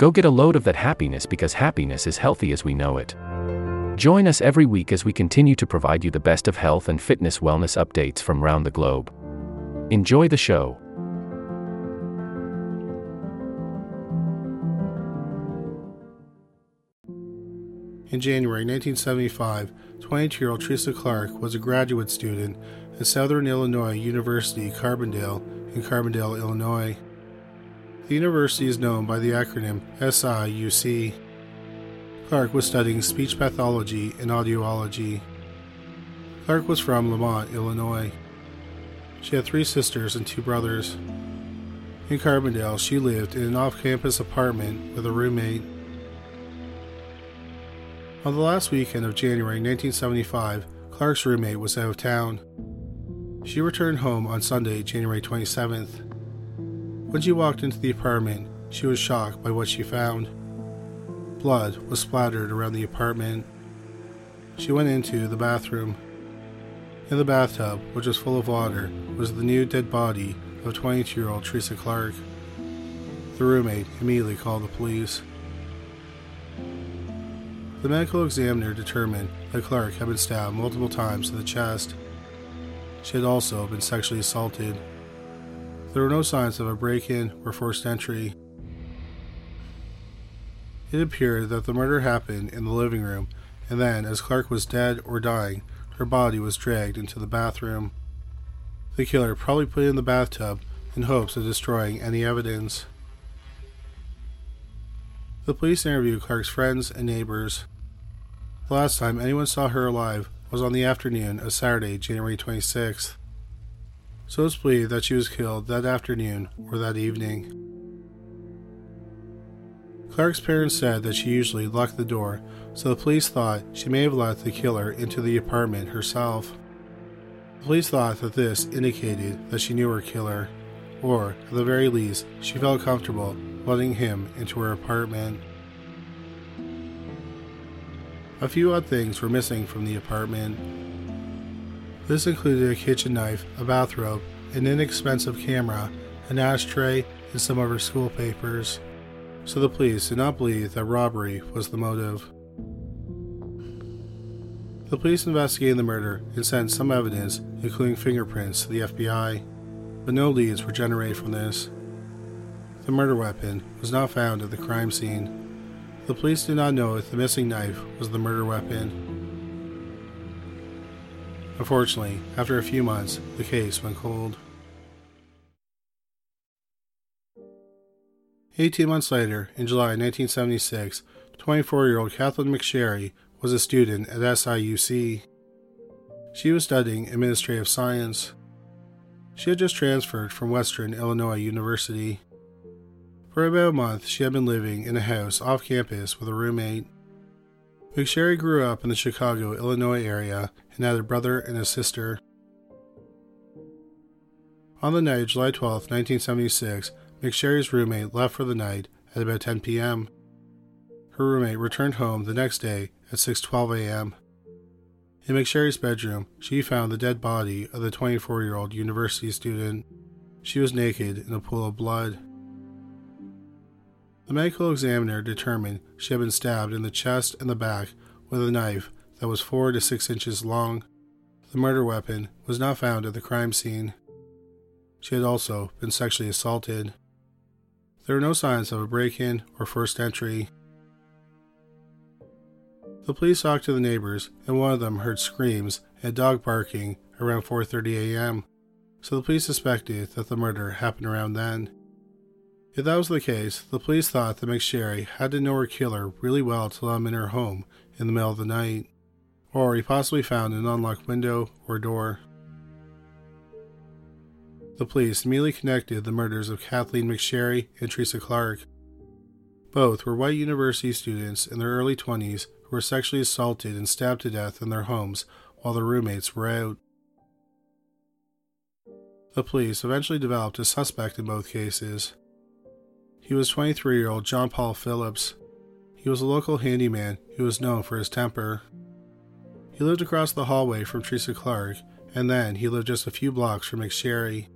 Go get a load of that happiness because happiness is healthy as we know it. Join us every week as we continue to provide you the best of health and fitness wellness updates from around the globe. Enjoy the show. In January 1975, 22 year old Teresa Clark was a graduate student at Southern Illinois University, Carbondale, in Carbondale, Illinois. The university is known by the acronym SIUC. Clark was studying speech pathology and audiology. Clark was from Lemont, Illinois. She had three sisters and two brothers. In Carbondale, she lived in an off campus apartment with a roommate. On the last weekend of January 1975, Clark's roommate was out of town. She returned home on Sunday, January 27th. When she walked into the apartment, she was shocked by what she found. Blood was splattered around the apartment. She went into the bathroom. In the bathtub, which was full of water, was the new dead body of 22 year old Teresa Clark. The roommate immediately called the police. The medical examiner determined that Clark had been stabbed multiple times in the chest. She had also been sexually assaulted. There were no signs of a break in or forced entry. It appeared that the murder happened in the living room, and then, as Clark was dead or dying, her body was dragged into the bathroom. The killer probably put it in the bathtub in hopes of destroying any evidence. The police interviewed Clark's friends and neighbors. The last time anyone saw her alive was on the afternoon of Saturday, January 26th. So it's believed that she was killed that afternoon or that evening. Clark's parents said that she usually locked the door, so the police thought she may have let the killer into the apartment herself. The police thought that this indicated that she knew her killer, or, at the very least, she felt comfortable letting him into her apartment. A few odd things were missing from the apartment. This included a kitchen knife, a bathrobe, an inexpensive camera, an ashtray, and some of her school papers. So the police did not believe that robbery was the motive. The police investigated the murder and sent some evidence, including fingerprints, to the FBI, but no leads were generated from this. The murder weapon was not found at the crime scene. The police did not know if the missing knife was the murder weapon. Unfortunately, after a few months, the case went cold. 18 months later, in July 1976, 24 year old Kathleen McSherry was a student at SIUC. She was studying administrative science. She had just transferred from Western Illinois University. For about a month, she had been living in a house off campus with a roommate. McSherry grew up in the Chicago, Illinois area and had a brother and a sister. On the night of July 12, 1976, McSherry's roommate left for the night at about 10 p.m. Her roommate returned home the next day at 6:12 a.m. In McSherry's bedroom, she found the dead body of the 24-year-old university student. She was naked in a pool of blood. The medical examiner determined she had been stabbed in the chest and the back with a knife that was 4 to 6 inches long. The murder weapon was not found at the crime scene. She had also been sexually assaulted. There were no signs of a break in or first entry. The police talked to the neighbors, and one of them heard screams and dog barking around 4:30 a.m. So the police suspected that the murder happened around then. If that was the case, the police thought that McSherry had to know her killer really well to let him in her home in the middle of the night, or he possibly found an unlocked window or door. The police immediately connected the murders of Kathleen McSherry and Teresa Clark. Both were white university students in their early 20s who were sexually assaulted and stabbed to death in their homes while their roommates were out. The police eventually developed a suspect in both cases. He was 23 year old John Paul Phillips. He was a local handyman who was known for his temper. He lived across the hallway from Teresa Clark, and then he lived just a few blocks from McSherry.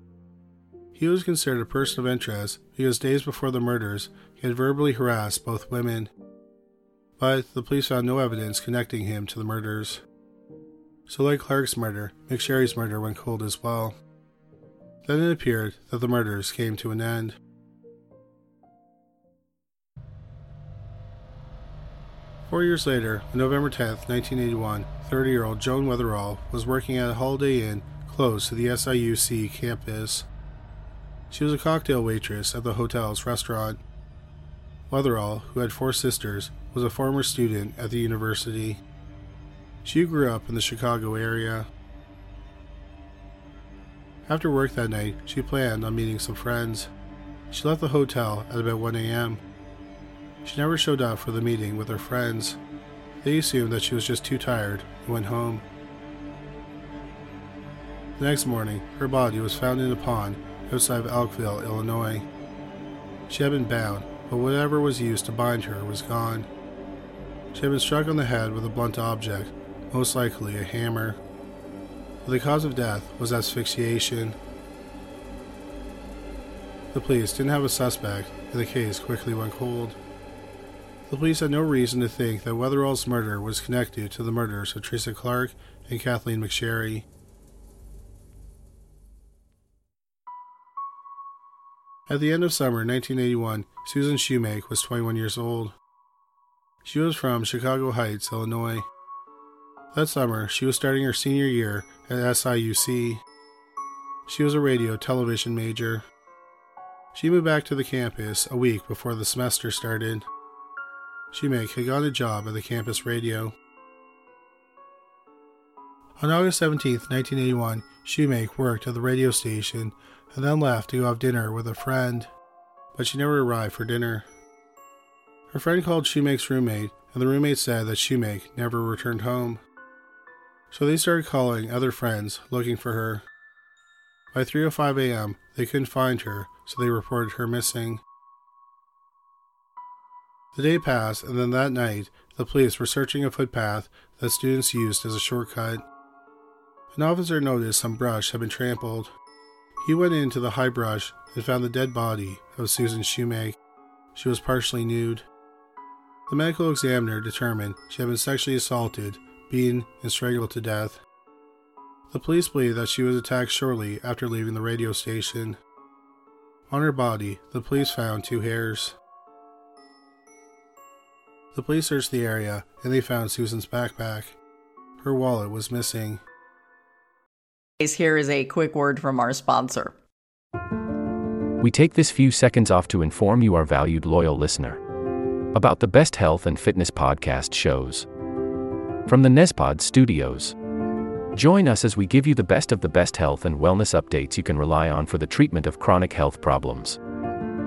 He was considered a person of interest because days before the murders, he had verbally harassed both women. But the police found no evidence connecting him to the murders. So, like Clark's murder, McSherry's murder went cold as well. Then it appeared that the murders came to an end. Four years later, on November 10, 1981, 30 year old Joan Weatherall was working at a Holiday Inn close to the SIUC campus. She was a cocktail waitress at the hotel's restaurant. Weatherall, who had four sisters, was a former student at the university. She grew up in the Chicago area. After work that night, she planned on meeting some friends. She left the hotel at about 1 a.m. She never showed up for the meeting with her friends. They assumed that she was just too tired and went home. The next morning, her body was found in a pond outside of Elkville, Illinois. She had been bound, but whatever was used to bind her was gone. She had been struck on the head with a blunt object, most likely a hammer. But the cause of death was asphyxiation. The police didn't have a suspect, and the case quickly went cold. The police had no reason to think that Weatherall's murder was connected to the murders of Teresa Clark and Kathleen McSherry. At the end of summer 1981, Susan Shoemake was 21 years old. She was from Chicago Heights, Illinois. That summer, she was starting her senior year at SIUC. She was a radio television major. She moved back to the campus a week before the semester started. Had got a job at the campus radio. On August 17, 1981, Shoemake worked at the radio station and then left to go have dinner with a friend, but she never arrived for dinner. Her friend called Shoemake's roommate, and the roommate said that Shoemake never returned home. So they started calling other friends looking for her. By 3:05 a.m., they couldn't find her, so they reported her missing. The day passed, and then that night, the police were searching a footpath that students used as a shortcut. An officer noticed some brush had been trampled. He went into the high brush and found the dead body of Susan Shoemake. She was partially nude. The medical examiner determined she had been sexually assaulted, beaten, and strangled to death. The police believe that she was attacked shortly after leaving the radio station. On her body, the police found two hairs. The police searched the area and they found Susan's backpack. Her wallet was missing. Here is a quick word from our sponsor. We take this few seconds off to inform you, our valued loyal listener, about the best health and fitness podcast shows. From the Nezpod studios. Join us as we give you the best of the best health and wellness updates you can rely on for the treatment of chronic health problems.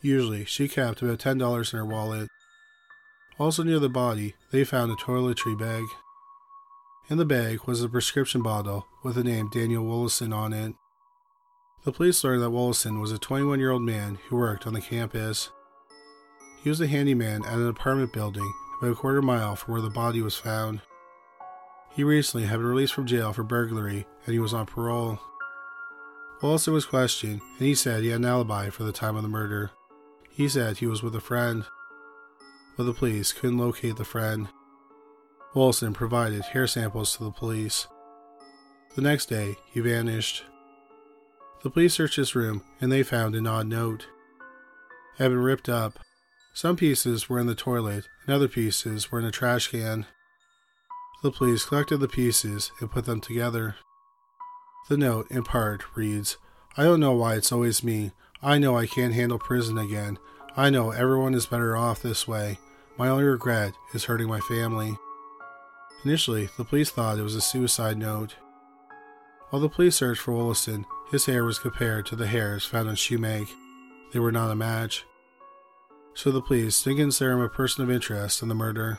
Usually, she kept about $10 in her wallet. Also near the body, they found a toiletry bag. In the bag was a prescription bottle with the name Daniel Wollison on it. The police learned that Wollison was a 21 year old man who worked on the campus. He was a handyman at an apartment building about a quarter mile from where the body was found. He recently had been released from jail for burglary and he was on parole. Wollison was questioned and he said he had an alibi for the time of the murder. He said he was with a friend, but the police couldn't locate the friend. Wilson provided hair samples to the police. The next day, he vanished. The police searched his room and they found an odd note. It had been ripped up. Some pieces were in the toilet and other pieces were in a trash can. The police collected the pieces and put them together. The note, in part, reads I don't know why it's always me. I know I can't handle prison again. I know everyone is better off this way. My only regret is hurting my family. Initially, the police thought it was a suicide note. While the police searched for Wollison, his hair was compared to the hairs found on Shoemake. They were not a match. So the police didn't consider him a person of interest in the murder.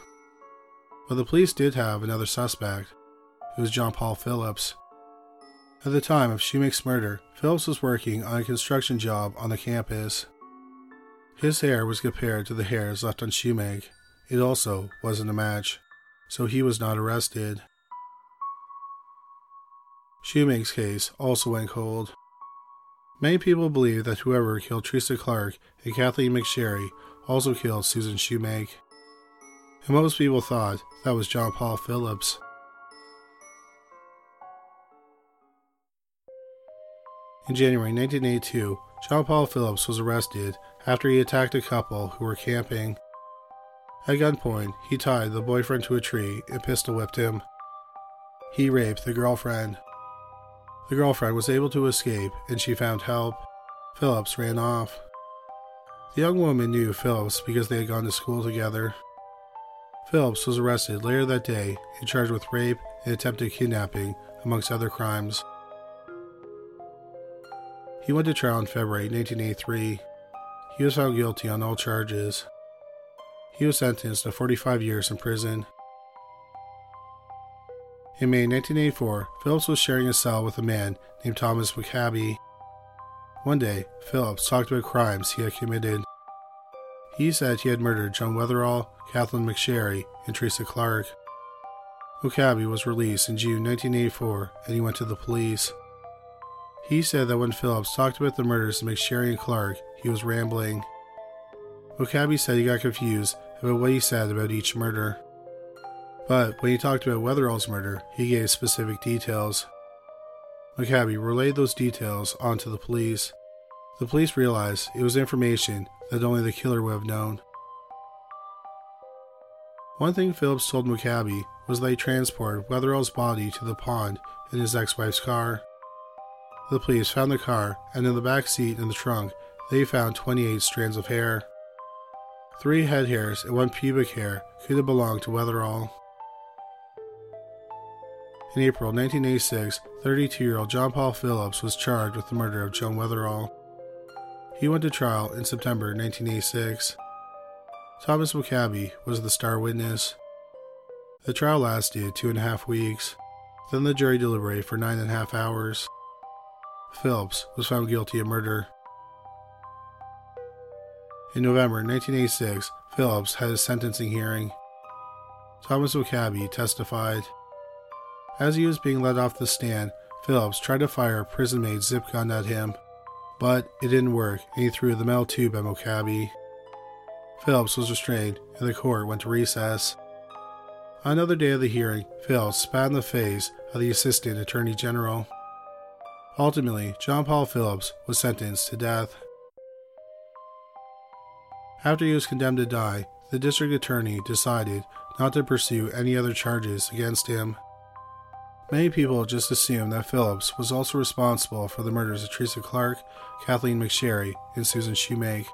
But the police did have another suspect. It was John Paul Phillips. At the time of Shoemake's murder, Phillips was working on a construction job on the campus. His hair was compared to the hairs left on Shoemake. It also wasn't a match, so he was not arrested. Shoemake's case also went cold. Many people believe that whoever killed Teresa Clark and Kathleen McSherry also killed Susan Shoemake. And most people thought that was John Paul Phillips. In January 1982, John Paul Phillips was arrested after he attacked a couple who were camping. At gunpoint, he tied the boyfriend to a tree and pistol whipped him. He raped the girlfriend. The girlfriend was able to escape and she found help. Phillips ran off. The young woman knew Phillips because they had gone to school together. Phillips was arrested later that day and charged with rape and attempted kidnapping, amongst other crimes. He went to trial in February 1983. He was found guilty on all charges. He was sentenced to 45 years in prison. In May 1984, Phillips was sharing a cell with a man named Thomas McCabe. One day, Phillips talked about crimes he had committed. He said he had murdered Joan Weatherall, Kathleen McSherry, and Teresa Clark. McCabe was released in June 1984 and he went to the police. He said that when Phillips talked about the murders of McSherry and Clark, he was rambling. McCabe said he got confused about what he said about each murder. But when he talked about Weatherall's murder, he gave specific details. McCabe relayed those details onto the police. The police realized it was information that only the killer would have known. One thing Phillips told McCabe was that he transported Weatherall's body to the pond in his ex wife's car. The police found the car, and in the back seat and the trunk, they found 28 strands of hair. Three head hairs and one pubic hair could have belonged to Weatherall. In April 1986, 32 year old John Paul Phillips was charged with the murder of Joan Weatherall. He went to trial in September 1986. Thomas McCabe was the star witness. The trial lasted two and a half weeks. Then the jury deliberated for nine and a half hours. Phillips was found guilty of murder. In November 1986, Phillips had his sentencing hearing. Thomas McCabe testified. As he was being led off the stand, Phillips tried to fire a prison made zip gun at him, but it didn't work and he threw the metal tube at McCabe. Phillips was restrained and the court went to recess. On another day of the hearing, Phillips spat in the face of the Assistant Attorney General. Ultimately, John Paul Phillips was sentenced to death. After he was condemned to die, the district attorney decided not to pursue any other charges against him. Many people just assumed that Phillips was also responsible for the murders of Teresa Clark, Kathleen McSherry, and Susan Shoemake.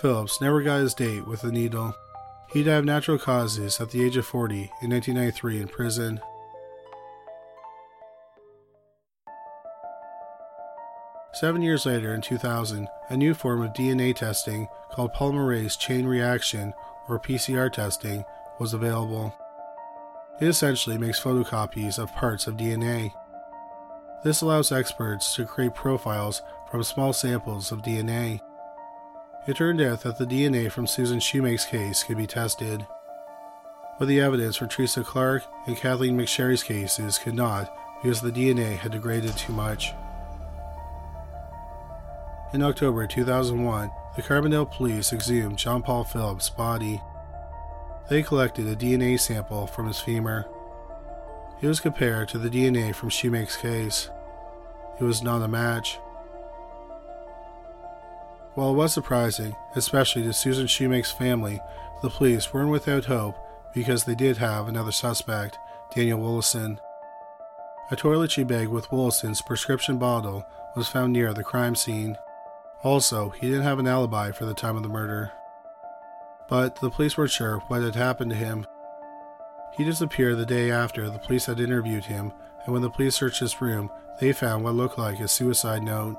Phillips never got his date with the needle. He died of natural causes at the age of 40 in 1993 in prison. Seven years later, in 2000, a new form of DNA testing called polymerase chain reaction, or PCR testing, was available. It essentially makes photocopies of parts of DNA. This allows experts to create profiles from small samples of DNA. It turned out that the DNA from Susan Shoemake's case could be tested, but the evidence for Teresa Clark and Kathleen McSherry's cases could not because the DNA had degraded too much. In October 2001, the Carbondale police exhumed John Paul Phillips' body. They collected a DNA sample from his femur. It was compared to the DNA from Shoemake's case. It was not a match. While it was surprising, especially to Susan Shoemake's family, the police weren't without hope because they did have another suspect, Daniel Woolison. A toiletry bag with Wollison's prescription bottle was found near the crime scene. Also, he didn't have an alibi for the time of the murder. But the police weren't sure what had happened to him. He disappeared the day after the police had interviewed him, and when the police searched his room, they found what looked like a suicide note.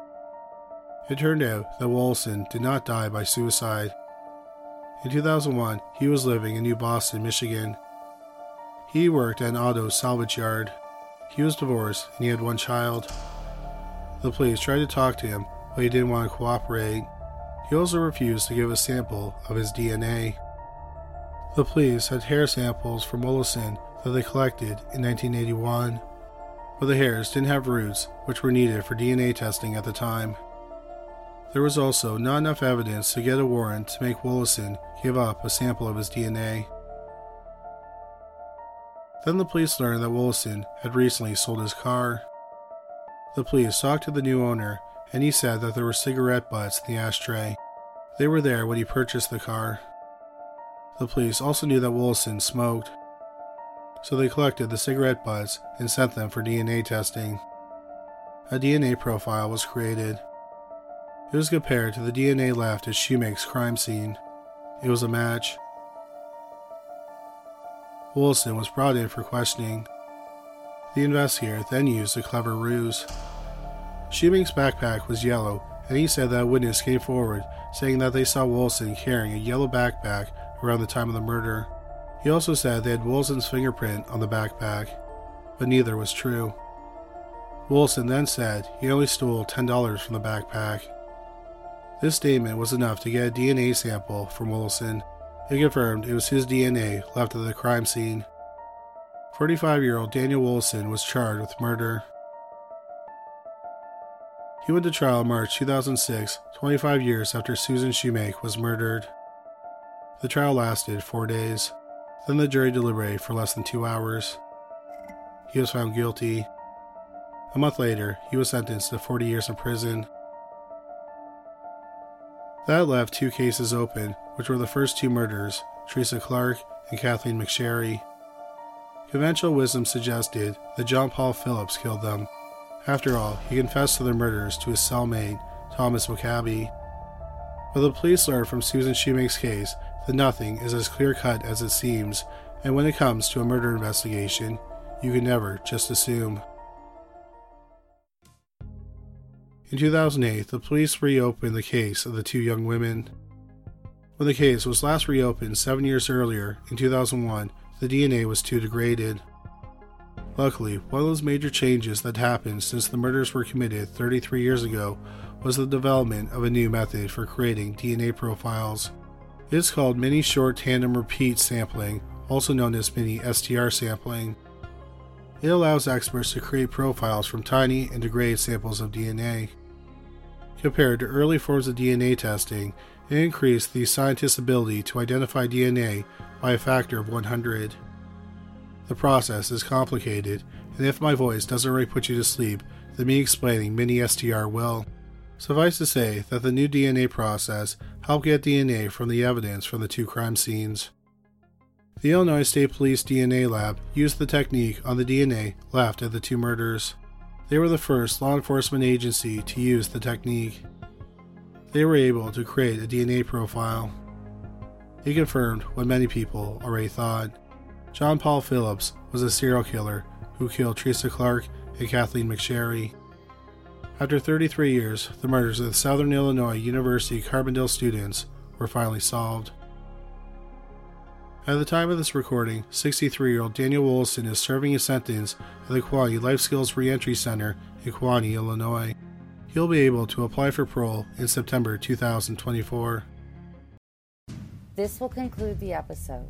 It turned out that Wollison did not die by suicide. In 2001, he was living in New Boston, Michigan. He worked at an auto salvage yard. He was divorced and he had one child. The police tried to talk to him, but he didn't want to cooperate. He also refused to give a sample of his DNA. The police had hair samples from Wollison that they collected in 1981, but the hairs didn't have roots, which were needed for DNA testing at the time. There was also not enough evidence to get a warrant to make Wollison give up a sample of his DNA. Then the police learned that Wollison had recently sold his car. The police talked to the new owner and he said that there were cigarette butts in the ashtray. They were there when he purchased the car. The police also knew that Wollison smoked, so they collected the cigarette butts and sent them for DNA testing. A DNA profile was created. It was compared to the DNA left at Shoemake's crime scene. It was a match. Wollison was brought in for questioning. The investigator then used a clever ruse. Shoemake's backpack was yellow, and he said that a witness came forward saying that they saw Wollison carrying a yellow backpack around the time of the murder. He also said they had Wollison's fingerprint on the backpack, but neither was true. Wollison then said he only stole $10 from the backpack. This statement was enough to get a DNA sample from Wollison. It confirmed it was his DNA left at the crime scene. 45 year old Daniel Wollison was charged with murder. He went to trial in March 2006, 25 years after Susan Shoemake was murdered. The trial lasted four days. Then the jury deliberated for less than two hours. He was found guilty. A month later, he was sentenced to 40 years in prison. That left two cases open, which were the first two murders Teresa Clark and Kathleen McSherry. Conventional wisdom suggested that John Paul Phillips killed them. After all, he confessed to the murders to his cellmate, Thomas McCabe. But the police learned from Susan Shoemake's case that nothing is as clear cut as it seems, and when it comes to a murder investigation, you can never just assume. In 2008, the police reopened the case of the two young women. When the case was last reopened seven years earlier, in 2001, the DNA was too degraded. Luckily, one of those major changes that happened since the murders were committed 33 years ago was the development of a new method for creating DNA profiles. It is called mini short tandem repeat sampling, also known as mini STR sampling. It allows experts to create profiles from tiny and degraded samples of DNA. Compared to early forms of DNA testing, it increased the scientist's ability to identify DNA by a factor of 100. The process is complicated, and if my voice doesn't already put you to sleep, then me explaining mini STR will. Suffice to say that the new DNA process helped get DNA from the evidence from the two crime scenes. The Illinois State Police DNA lab used the technique on the DNA left at the two murders. They were the first law enforcement agency to use the technique. They were able to create a DNA profile. He confirmed what many people already thought. John Paul Phillips was a serial killer who killed Teresa Clark and Kathleen McSherry. After 33 years, the murders of the Southern Illinois University Carbondale students were finally solved. At the time of this recording, 63 year old Daniel Wilson is serving his sentence at the Kewanee Life Skills Reentry Center in Kewanee, Illinois. He'll be able to apply for parole in September 2024. This will conclude the episode.